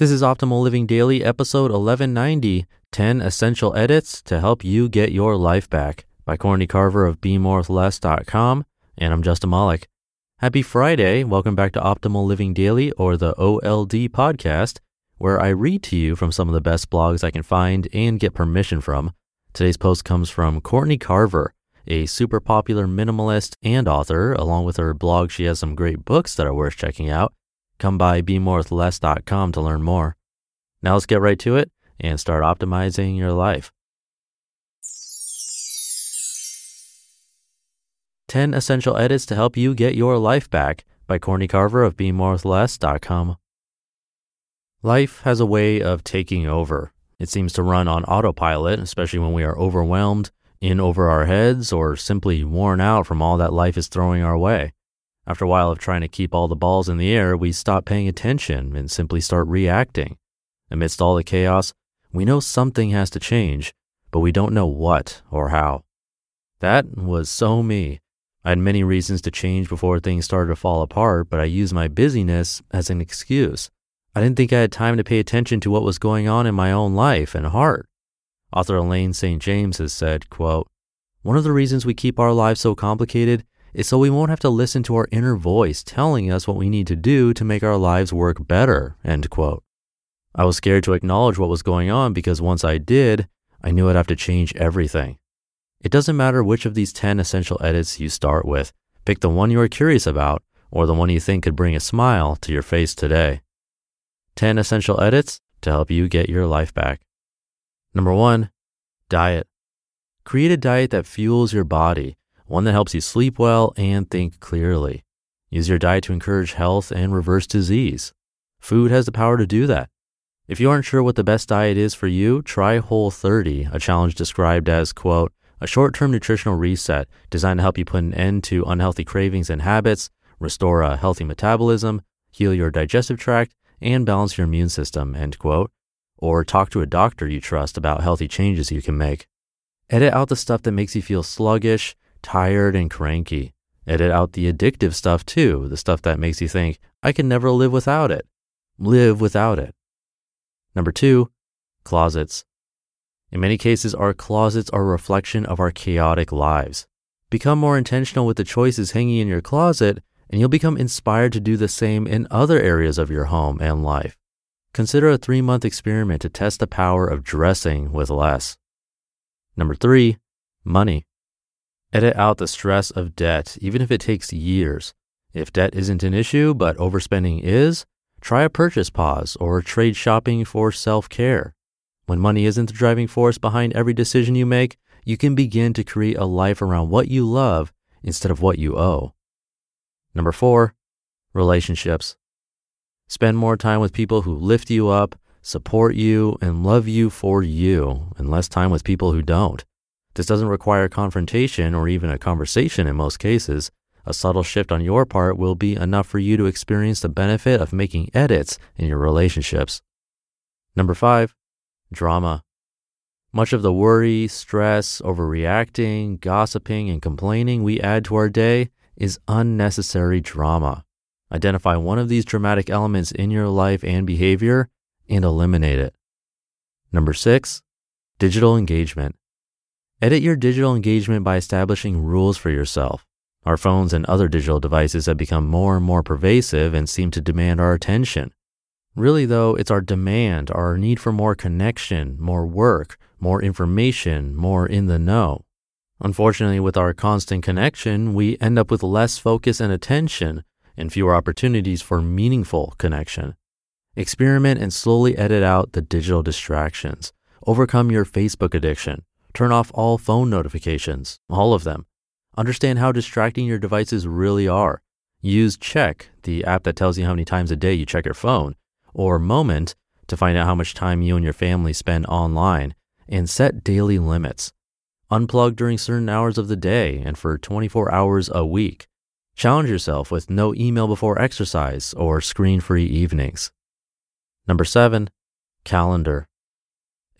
This is Optimal Living Daily, episode 1190 10 Essential Edits to Help You Get Your Life Back by Courtney Carver of BeMoreWithLess.com. And I'm Justin Malik. Happy Friday. Welcome back to Optimal Living Daily or the OLD podcast, where I read to you from some of the best blogs I can find and get permission from. Today's post comes from Courtney Carver, a super popular minimalist and author. Along with her blog, she has some great books that are worth checking out. Come by BeMoreWithLess.com to learn more. Now let's get right to it and start optimizing your life. 10 Essential Edits to Help You Get Your Life Back by Courtney Carver of BeMoreWithLess.com. Life has a way of taking over. It seems to run on autopilot, especially when we are overwhelmed, in over our heads, or simply worn out from all that life is throwing our way. After a while of trying to keep all the balls in the air, we stop paying attention and simply start reacting. Amidst all the chaos, we know something has to change, but we don't know what or how. That was so me. I had many reasons to change before things started to fall apart, but I used my busyness as an excuse. I didn't think I had time to pay attention to what was going on in my own life and heart. Author Elaine St. James has said, quote, One of the reasons we keep our lives so complicated is so we won't have to listen to our inner voice telling us what we need to do to make our lives work better, end quote. I was scared to acknowledge what was going on because once I did, I knew I'd have to change everything. It doesn't matter which of these 10 essential edits you start with. Pick the one you are curious about or the one you think could bring a smile to your face today. 10 essential edits to help you get your life back. Number one, diet. Create a diet that fuels your body one that helps you sleep well and think clearly. Use your diet to encourage health and reverse disease. Food has the power to do that. If you aren't sure what the best diet is for you, try Whole 30, a challenge described as, quote, a short term nutritional reset designed to help you put an end to unhealthy cravings and habits, restore a healthy metabolism, heal your digestive tract, and balance your immune system, end quote. Or talk to a doctor you trust about healthy changes you can make. Edit out the stuff that makes you feel sluggish, tired and cranky. Edit out the addictive stuff too, the stuff that makes you think, I can never live without it. Live without it. Number two, closets. In many cases, our closets are a reflection of our chaotic lives. Become more intentional with the choices hanging in your closet, and you'll become inspired to do the same in other areas of your home and life. Consider a three month experiment to test the power of dressing with less. Number three, money. Edit out the stress of debt, even if it takes years. If debt isn't an issue, but overspending is, try a purchase pause or trade shopping for self care. When money isn't the driving force behind every decision you make, you can begin to create a life around what you love instead of what you owe. Number four, relationships. Spend more time with people who lift you up, support you, and love you for you, and less time with people who don't. This doesn't require confrontation or even a conversation in most cases. A subtle shift on your part will be enough for you to experience the benefit of making edits in your relationships. Number five, drama. Much of the worry, stress, overreacting, gossiping, and complaining we add to our day is unnecessary drama. Identify one of these dramatic elements in your life and behavior and eliminate it. Number six, digital engagement. Edit your digital engagement by establishing rules for yourself. Our phones and other digital devices have become more and more pervasive and seem to demand our attention. Really, though, it's our demand, our need for more connection, more work, more information, more in the know. Unfortunately, with our constant connection, we end up with less focus and attention and fewer opportunities for meaningful connection. Experiment and slowly edit out the digital distractions. Overcome your Facebook addiction. Turn off all phone notifications, all of them. Understand how distracting your devices really are. Use Check, the app that tells you how many times a day you check your phone, or Moment to find out how much time you and your family spend online, and set daily limits. Unplug during certain hours of the day and for 24 hours a week. Challenge yourself with no email before exercise or screen free evenings. Number seven, calendar.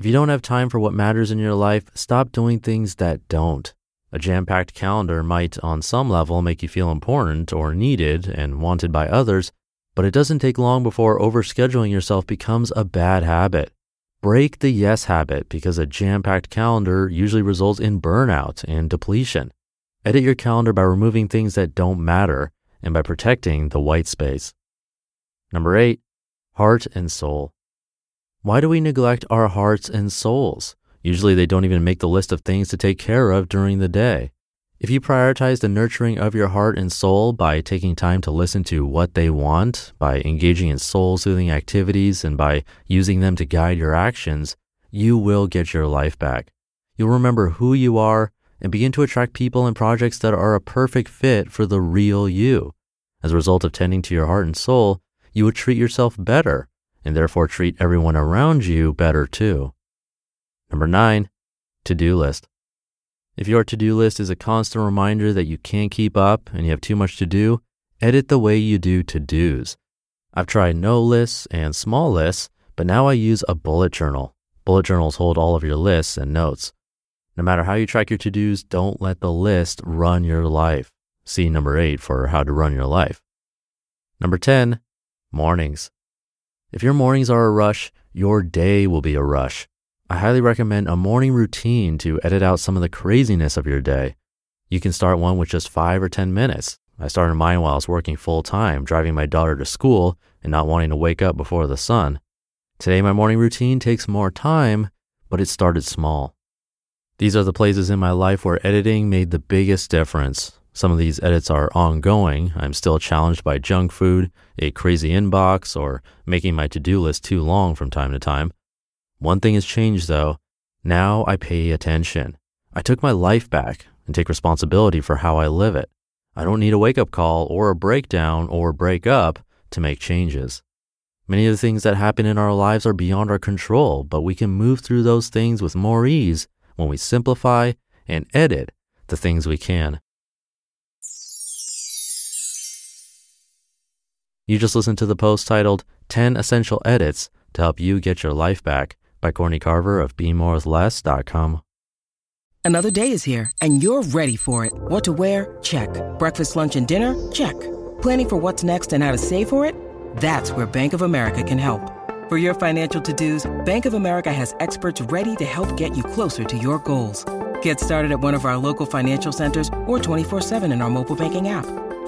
If you don't have time for what matters in your life, stop doing things that don't. A jam packed calendar might, on some level, make you feel important or needed and wanted by others, but it doesn't take long before overscheduling yourself becomes a bad habit. Break the yes habit because a jam packed calendar usually results in burnout and depletion. Edit your calendar by removing things that don't matter and by protecting the white space. Number eight, heart and soul. Why do we neglect our hearts and souls? Usually they don't even make the list of things to take care of during the day. If you prioritize the nurturing of your heart and soul by taking time to listen to what they want, by engaging in soul soothing activities, and by using them to guide your actions, you will get your life back. You'll remember who you are and begin to attract people and projects that are a perfect fit for the real you. As a result of tending to your heart and soul, you will treat yourself better and therefore treat everyone around you better too. Number nine, to do list. If your to do list is a constant reminder that you can't keep up and you have too much to do, edit the way you do to dos. I've tried no lists and small lists, but now I use a bullet journal. Bullet journals hold all of your lists and notes. No matter how you track your to dos, don't let the list run your life. See number eight for how to run your life. Number 10, mornings. If your mornings are a rush, your day will be a rush. I highly recommend a morning routine to edit out some of the craziness of your day. You can start one with just five or 10 minutes. I started mine while I was working full time, driving my daughter to school and not wanting to wake up before the sun. Today, my morning routine takes more time, but it started small. These are the places in my life where editing made the biggest difference. Some of these edits are ongoing. I'm still challenged by junk food, a crazy inbox, or making my to do list too long from time to time. One thing has changed though. Now I pay attention. I took my life back and take responsibility for how I live it. I don't need a wake up call or a breakdown or break up to make changes. Many of the things that happen in our lives are beyond our control, but we can move through those things with more ease when we simplify and edit the things we can. You just listened to the post titled 10 Essential Edits to Help You Get Your Life Back by Courtney Carver of BeMoreWithLess.com. Another day is here, and you're ready for it. What to wear? Check. Breakfast, lunch, and dinner? Check. Planning for what's next and how to save for it? That's where Bank of America can help. For your financial to-dos, Bank of America has experts ready to help get you closer to your goals. Get started at one of our local financial centers or 24-7 in our mobile banking app.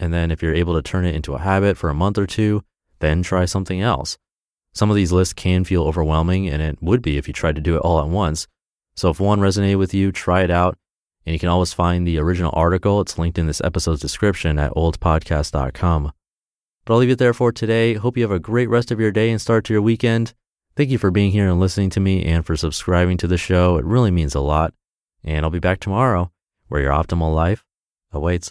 and then if you're able to turn it into a habit for a month or two, then try something else. Some of these lists can feel overwhelming, and it would be if you tried to do it all at once. So if one resonated with you, try it out. And you can always find the original article. It's linked in this episode's description at oldpodcast.com. But I'll leave it there for today. Hope you have a great rest of your day and start to your weekend. Thank you for being here and listening to me and for subscribing to the show. It really means a lot. And I'll be back tomorrow where your optimal life awaits.